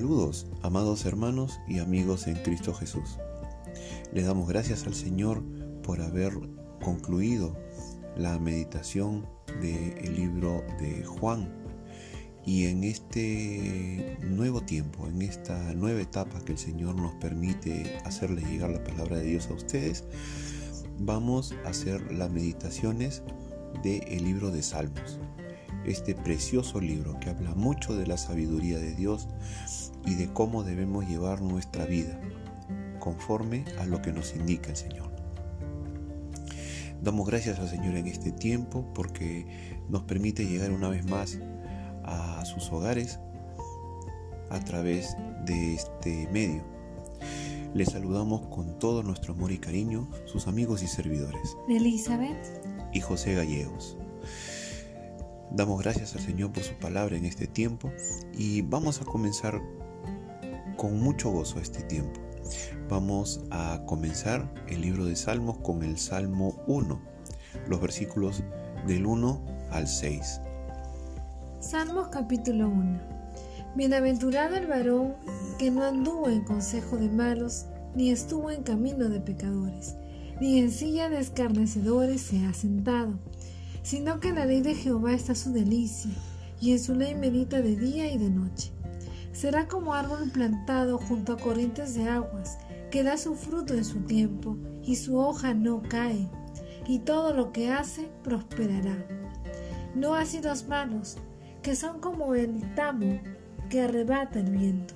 Saludos, amados hermanos y amigos en Cristo Jesús. Le damos gracias al Señor por haber concluido la meditación del libro de Juan. Y en este nuevo tiempo, en esta nueva etapa que el Señor nos permite hacerle llegar la palabra de Dios a ustedes, vamos a hacer las meditaciones del libro de Salmos este precioso libro que habla mucho de la sabiduría de Dios y de cómo debemos llevar nuestra vida conforme a lo que nos indica el Señor. Damos gracias al Señor en este tiempo porque nos permite llegar una vez más a sus hogares a través de este medio. Les saludamos con todo nuestro amor y cariño, sus amigos y servidores. Elizabeth y José Gallegos. Damos gracias al Señor por su palabra en este tiempo y vamos a comenzar con mucho gozo este tiempo. Vamos a comenzar el libro de Salmos con el Salmo 1, los versículos del 1 al 6. Salmos capítulo 1. Bienaventurado el varón que no anduvo en consejo de malos, ni estuvo en camino de pecadores, ni en silla de escarnecedores se ha sentado sino que en la ley de Jehová está su delicia, y en su ley medita de día y de noche. Será como árbol plantado junto a corrientes de aguas, que da su fruto en su tiempo, y su hoja no cae, y todo lo que hace prosperará. No así los malos, que son como el tamo que arrebata el viento.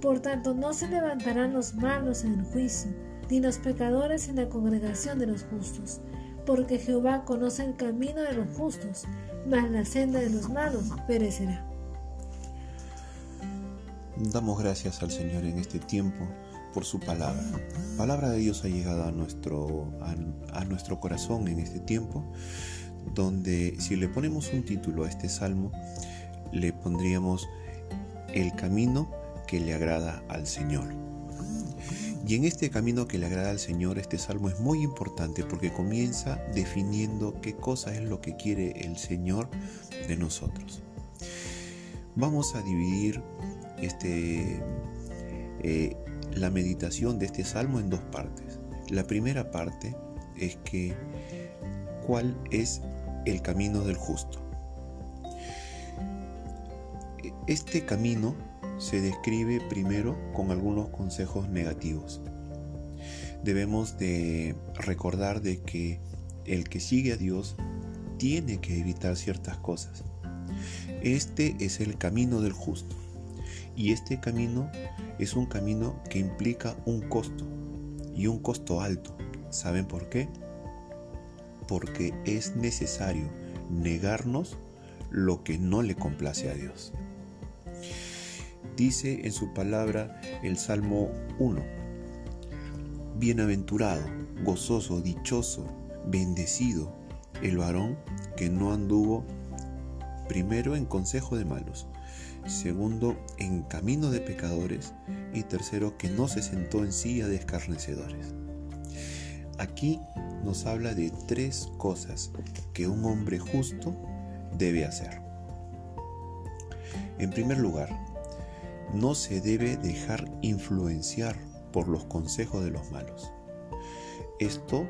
Por tanto, no se levantarán los malos en el juicio, ni los pecadores en la congregación de los justos porque Jehová conoce el camino de los justos, mas la senda de los malos perecerá. Damos gracias al Señor en este tiempo por su palabra. Palabra de Dios ha llegado a nuestro, a, nuestro corazón en este tiempo, donde si le ponemos un título a este salmo, le pondríamos El camino que le agrada al Señor. Y en este camino que le agrada al Señor, este salmo es muy importante porque comienza definiendo qué cosa es lo que quiere el Señor de nosotros. Vamos a dividir este, eh, la meditación de este salmo en dos partes. La primera parte es que cuál es el camino del justo. Este camino se describe primero con algunos consejos negativos. Debemos de recordar de que el que sigue a Dios tiene que evitar ciertas cosas. Este es el camino del justo. Y este camino es un camino que implica un costo y un costo alto. ¿Saben por qué? Porque es necesario negarnos lo que no le complace a Dios. Dice en su palabra el Salmo 1, Bienaventurado, gozoso, dichoso, bendecido el varón que no anduvo primero en consejo de malos, segundo en camino de pecadores y tercero que no se sentó en silla de escarnecedores. Aquí nos habla de tres cosas que un hombre justo debe hacer. En primer lugar, no se debe dejar influenciar por los consejos de los malos. Esto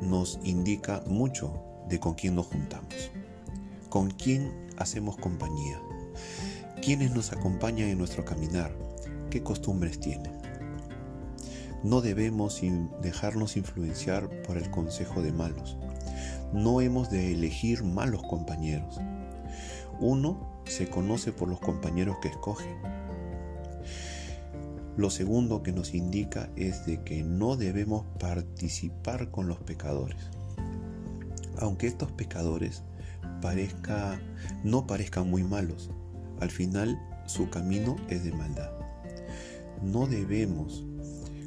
nos indica mucho de con quién nos juntamos, con quién hacemos compañía, quiénes nos acompañan en nuestro caminar, qué costumbres tienen. No debemos dejarnos influenciar por el consejo de malos. No hemos de elegir malos compañeros. Uno se conoce por los compañeros que escoge. Lo segundo que nos indica es de que no debemos participar con los pecadores. Aunque estos pecadores parezca, no parezcan muy malos, al final su camino es de maldad. No debemos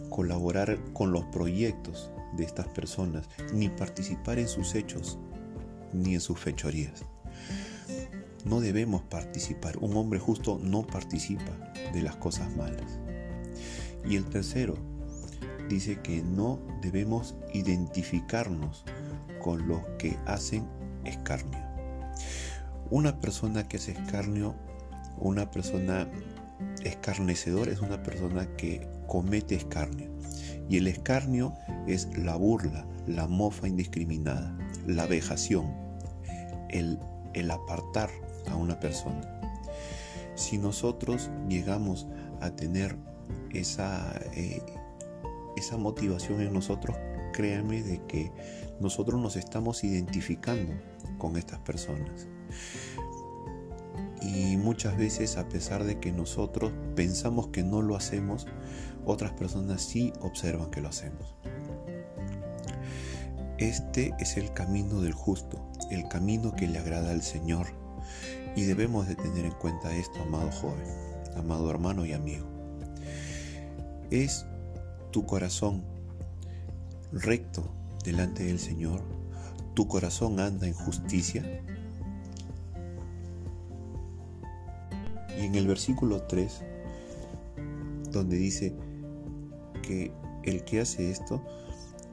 colaborar con los proyectos de estas personas, ni participar en sus hechos, ni en sus fechorías no debemos participar. Un hombre justo no participa de las cosas malas. Y el tercero dice que no debemos identificarnos con los que hacen escarnio. Una persona que hace escarnio, una persona escarnecedor es una persona que comete escarnio. Y el escarnio es la burla, la mofa indiscriminada, la vejación, el, el apartar a una persona. Si nosotros llegamos a tener esa, eh, esa motivación en nosotros, créanme de que nosotros nos estamos identificando con estas personas. Y muchas veces, a pesar de que nosotros pensamos que no lo hacemos, otras personas sí observan que lo hacemos. Este es el camino del justo, el camino que le agrada al Señor. Y debemos de tener en cuenta esto, amado joven, amado hermano y amigo. ¿Es tu corazón recto delante del Señor? ¿Tu corazón anda en justicia? En el versículo 3, donde dice que el que hace esto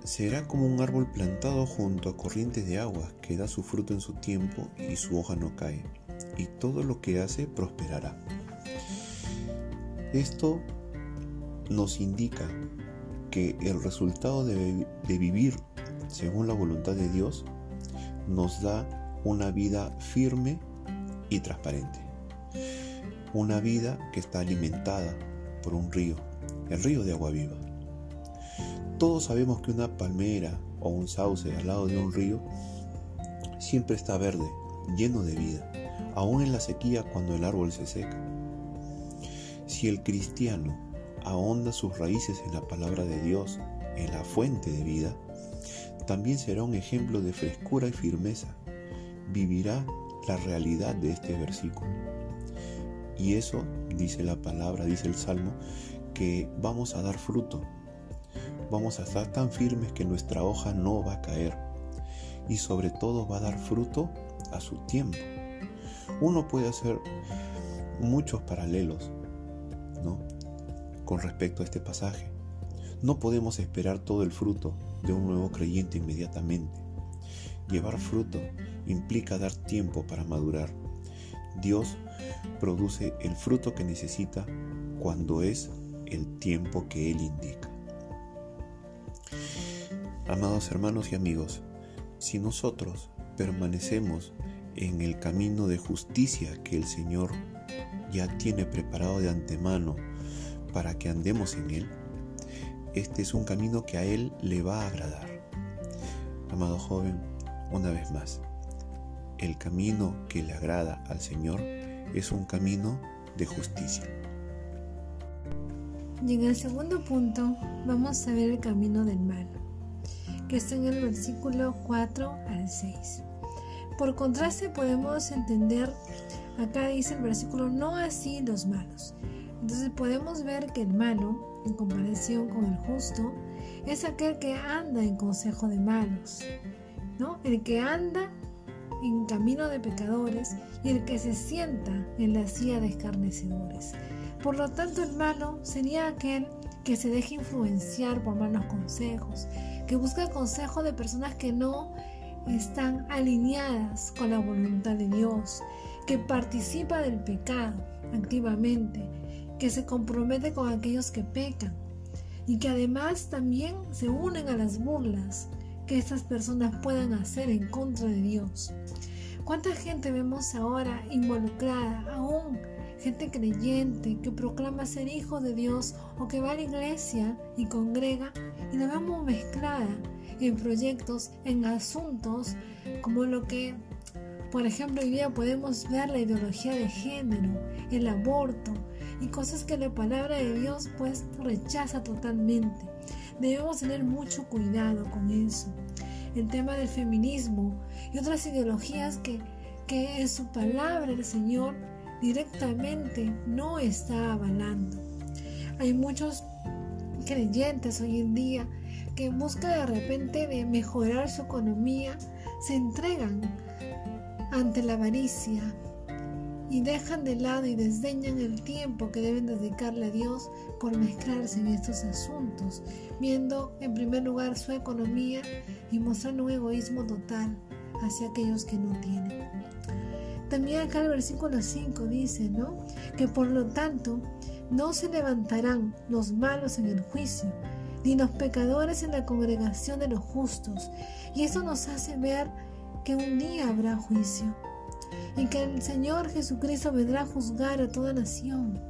será como un árbol plantado junto a corrientes de agua que da su fruto en su tiempo y su hoja no cae, y todo lo que hace prosperará. Esto nos indica que el resultado de vivir según la voluntad de Dios nos da una vida firme y transparente una vida que está alimentada por un río, el río de agua viva. Todos sabemos que una palmera o un sauce al lado de un río siempre está verde, lleno de vida, aún en la sequía cuando el árbol se seca. Si el cristiano ahonda sus raíces en la palabra de Dios, en la fuente de vida, también será un ejemplo de frescura y firmeza. Vivirá la realidad de este versículo. Y eso, dice la palabra, dice el Salmo, que vamos a dar fruto. Vamos a estar tan firmes que nuestra hoja no va a caer. Y sobre todo va a dar fruto a su tiempo. Uno puede hacer muchos paralelos, ¿no? Con respecto a este pasaje. No podemos esperar todo el fruto de un nuevo creyente inmediatamente. Llevar fruto implica dar tiempo para madurar. Dios produce el fruto que necesita cuando es el tiempo que Él indica. Amados hermanos y amigos, si nosotros permanecemos en el camino de justicia que el Señor ya tiene preparado de antemano para que andemos en Él, este es un camino que a Él le va a agradar. Amado joven, una vez más, el camino que le agrada al Señor es un camino de justicia. Y en el segundo punto vamos a ver el camino del mal, que está en el versículo 4 al 6. Por contraste podemos entender, acá dice el versículo, no así los malos. Entonces podemos ver que el malo, en comparación con el justo, es aquel que anda en consejo de malos, ¿no? El que anda en camino de pecadores y el que se sienta en la silla de escarnecedores. Por lo tanto, el malo sería aquel que se deja influenciar por malos consejos, que busca consejo de personas que no están alineadas con la voluntad de Dios, que participa del pecado activamente, que se compromete con aquellos que pecan y que además también se unen a las burlas que estas personas puedan hacer en contra de Dios. ¿Cuánta gente vemos ahora involucrada, aún gente creyente que proclama ser hijo de Dios o que va a la iglesia y congrega y la vemos mezclada en proyectos, en asuntos como lo que, por ejemplo, hoy día podemos ver la ideología de género, el aborto y cosas que la palabra de Dios pues rechaza totalmente. Debemos tener mucho cuidado con eso. El tema del feminismo y otras ideologías que, que en su palabra el Señor directamente no está avalando. Hay muchos creyentes hoy en día que buscan de repente de mejorar su economía, se entregan ante la avaricia, y dejan de lado y desdeñan el tiempo que deben dedicarle a Dios por mezclarse en estos asuntos, viendo en primer lugar su economía y mostrando un egoísmo total hacia aquellos que no tienen. También acá el versículo 5 dice, ¿no? Que por lo tanto no se levantarán los malos en el juicio, ni los pecadores en la congregación de los justos. Y eso nos hace ver que un día habrá juicio y que el Señor Jesucristo vendrá a juzgar a toda nación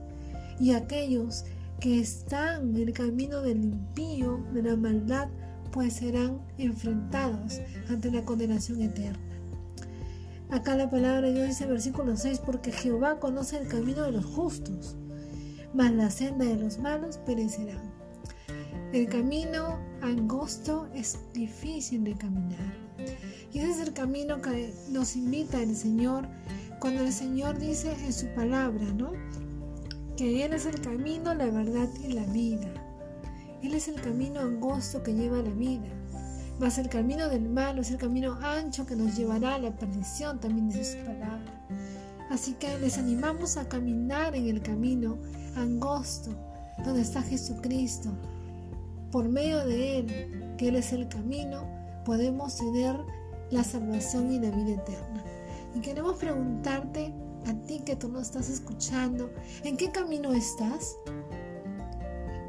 y aquellos que están en el camino del impío, de la maldad, pues serán enfrentados ante la condenación eterna. Acá la palabra de Dios dice versículo 6, porque Jehová conoce el camino de los justos, mas la senda de los malos perecerán. El camino angosto es difícil de caminar. Y ese es el camino que nos invita el Señor cuando el Señor dice en su palabra, ¿no? Que Él es el camino, la verdad y la vida. Él es el camino angosto que lleva a la vida. Mas el camino del malo es el camino ancho que nos llevará a la perdición, también dice su palabra. Así que les animamos a caminar en el camino angosto, donde está Jesucristo. Por medio de Él, que Él es el camino, podemos tener la salvación y la vida eterna. Y queremos preguntarte a ti que tú no estás escuchando, ¿en qué camino estás?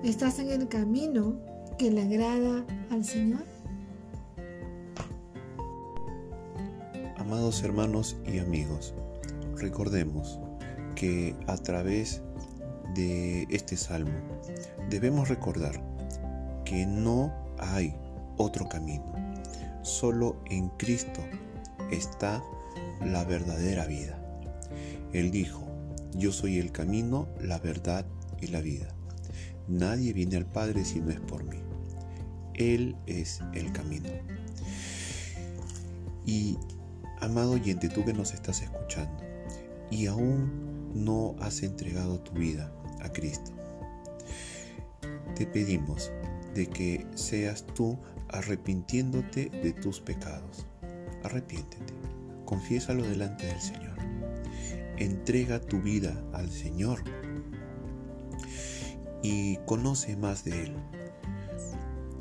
¿Estás en el camino que le agrada al Señor? Amados hermanos y amigos, recordemos que a través de este salmo debemos recordar que no hay otro camino. Solo en Cristo está la verdadera vida. Él dijo, yo soy el camino, la verdad y la vida. Nadie viene al Padre si no es por mí. Él es el camino. Y, amado oyente, tú que nos estás escuchando y aún no has entregado tu vida a Cristo, te pedimos de que seas tú arrepintiéndote de tus pecados. Arrepiéntete, confiésalo delante del Señor. Entrega tu vida al Señor y conoce más de Él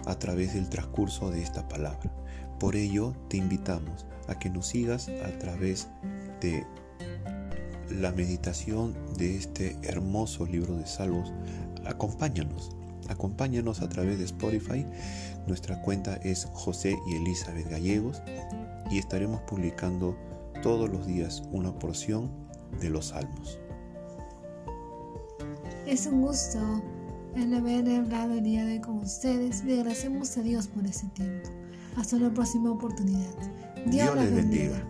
a través del transcurso de esta palabra. Por ello te invitamos a que nos sigas a través de la meditación de este hermoso libro de Salmos. Acompáñanos, acompáñanos a través de Spotify. Nuestra cuenta es José y Elizabeth Gallegos y estaremos publicando todos los días una porción de los salmos. Es un gusto el haber hablado el día de hoy con ustedes. Le agradecemos a Dios por ese tiempo. Hasta la próxima oportunidad. Dios, les bendiga.